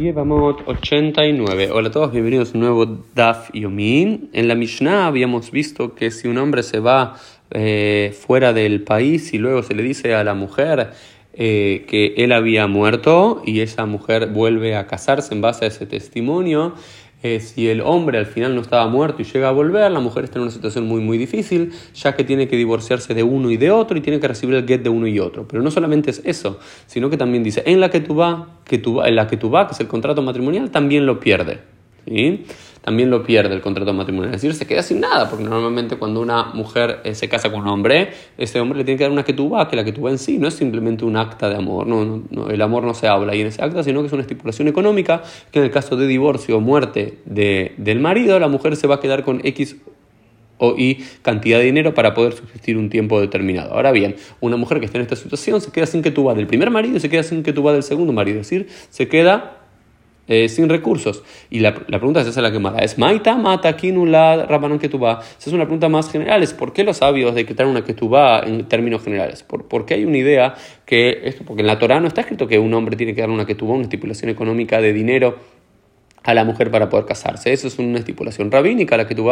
Yevamot 89. Hola a todos, bienvenidos a un nuevo Daf Yomin. En la Mishnah habíamos visto que si un hombre se va eh, fuera del país y luego se le dice a la mujer eh, que él había muerto y esa mujer vuelve a casarse en base a ese testimonio, eh, si el hombre al final no estaba muerto y llega a volver, la mujer está en una situación muy muy difícil, ya que tiene que divorciarse de uno y de otro y tiene que recibir el get de uno y otro. Pero no solamente es eso, sino que también dice, en la que tú vas, que tú, en la que tú vas, que es el contrato matrimonial, también lo pierde. ¿Sí? también lo pierde el contrato matrimonial. Es decir, se queda sin nada, porque normalmente cuando una mujer eh, se casa con un hombre, ese hombre le tiene que dar una ketubá, que la ketubá en sí no es simplemente un acta de amor, no, no, el amor no se habla ahí en ese acta, sino que es una estipulación económica que en el caso de divorcio o muerte de, del marido, la mujer se va a quedar con X o y cantidad de dinero para poder subsistir un tiempo determinado. Ahora bien, una mujer que está en esta situación se queda sin que va del primer marido y se queda sin que va del segundo marido, es decir, se queda eh, sin recursos. Y la, la pregunta es esa la que mala. Es Maita, Mata, Kinula, Rabanan Ketubá. Esa es una pregunta más general. Es ¿por qué los sabios decretan una Ketubá en términos generales? ¿Por, porque hay una idea que, esto, porque en la Torah no está escrito que un hombre tiene que dar una Ketubá, una estipulación económica de dinero a la mujer para poder casarse. Eso es una estipulación rabínica, la que tú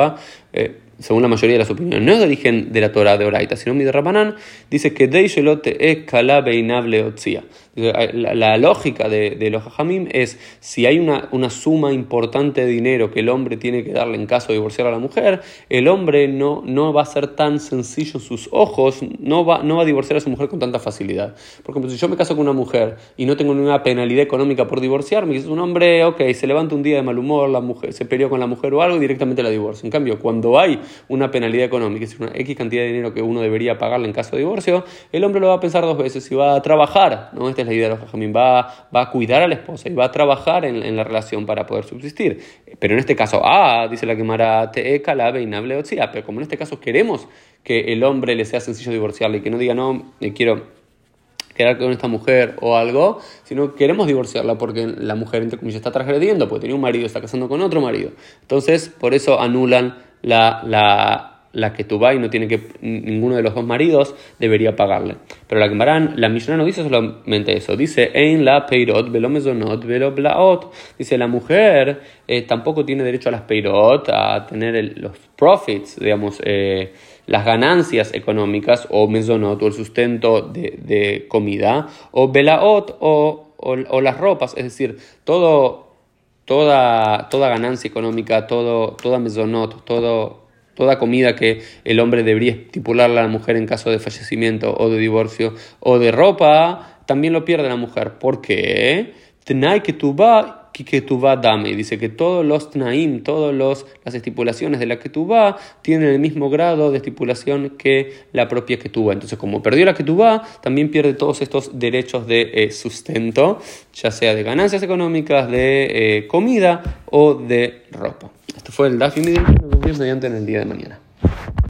eh, según la mayoría de las opiniones, no es de origen de la Torah de Oraita, sino de Rabanán, dice que es la, lógica de, los hajamim es si hay una, una suma importante de dinero que el hombre tiene que darle en caso de divorciar a la mujer, el hombre no, no va a ser tan sencillo sus ojos, no va, no va a divorciar a su mujer con tanta facilidad. Por ejemplo, si yo me caso con una mujer y no tengo ninguna penalidad económica por divorciarme, es un hombre, ok, se levanta un día de mal humor, la mujer se peleó con la mujer o algo y directamente la divorcia. En cambio, cuando hay una penalidad económica, es una X cantidad de dinero que uno debería pagarle en caso de divorcio, el hombre lo va a pensar dos veces y va a trabajar, ¿no? Esta es la idea de los jajamín, va, va a cuidar a la esposa y va a trabajar en, la relación para poder subsistir. Pero en este caso, ah, dice la quemara te calabe inable pero como en este caso queremos que el hombre le sea sencillo divorciarle y que no diga, no, quiero quedar con esta mujer o algo, sino queremos divorciarla porque la mujer, entre comillas, está transgrediendo, porque tenía un marido, está casando con otro marido. Entonces, por eso anulan la, la, la que y no tiene que ninguno de los dos maridos debería pagarle. Pero la Gemara, la Mishnah no dice solamente eso, dice en la peirot velo mesonot velo blaot. Dice la mujer eh, tampoco tiene derecho a las peirot, a tener los profits, digamos, eh, las ganancias económicas o mesonot o el sustento de, de comida o belaot o, o, las ropas, es decir, todo, toda, toda ganancia económica, todo, toda mesonot, todo, toda comida que el hombre debería estipularle a la mujer en caso de fallecimiento o de divorcio o de ropa, también lo pierde la mujer. ¿Por qué? Tenai que tú va que tú va dame. Dice que todos los tnaim, todas las estipulaciones de la que tú va tienen el mismo grado de estipulación que la propia que tú va. Entonces, como perdió la que tú va, también pierde todos estos derechos de eh, sustento, ya sea de ganancias económicas, de eh, comida o de ropa. Esto fue el Dafi Mediante en el día de mañana.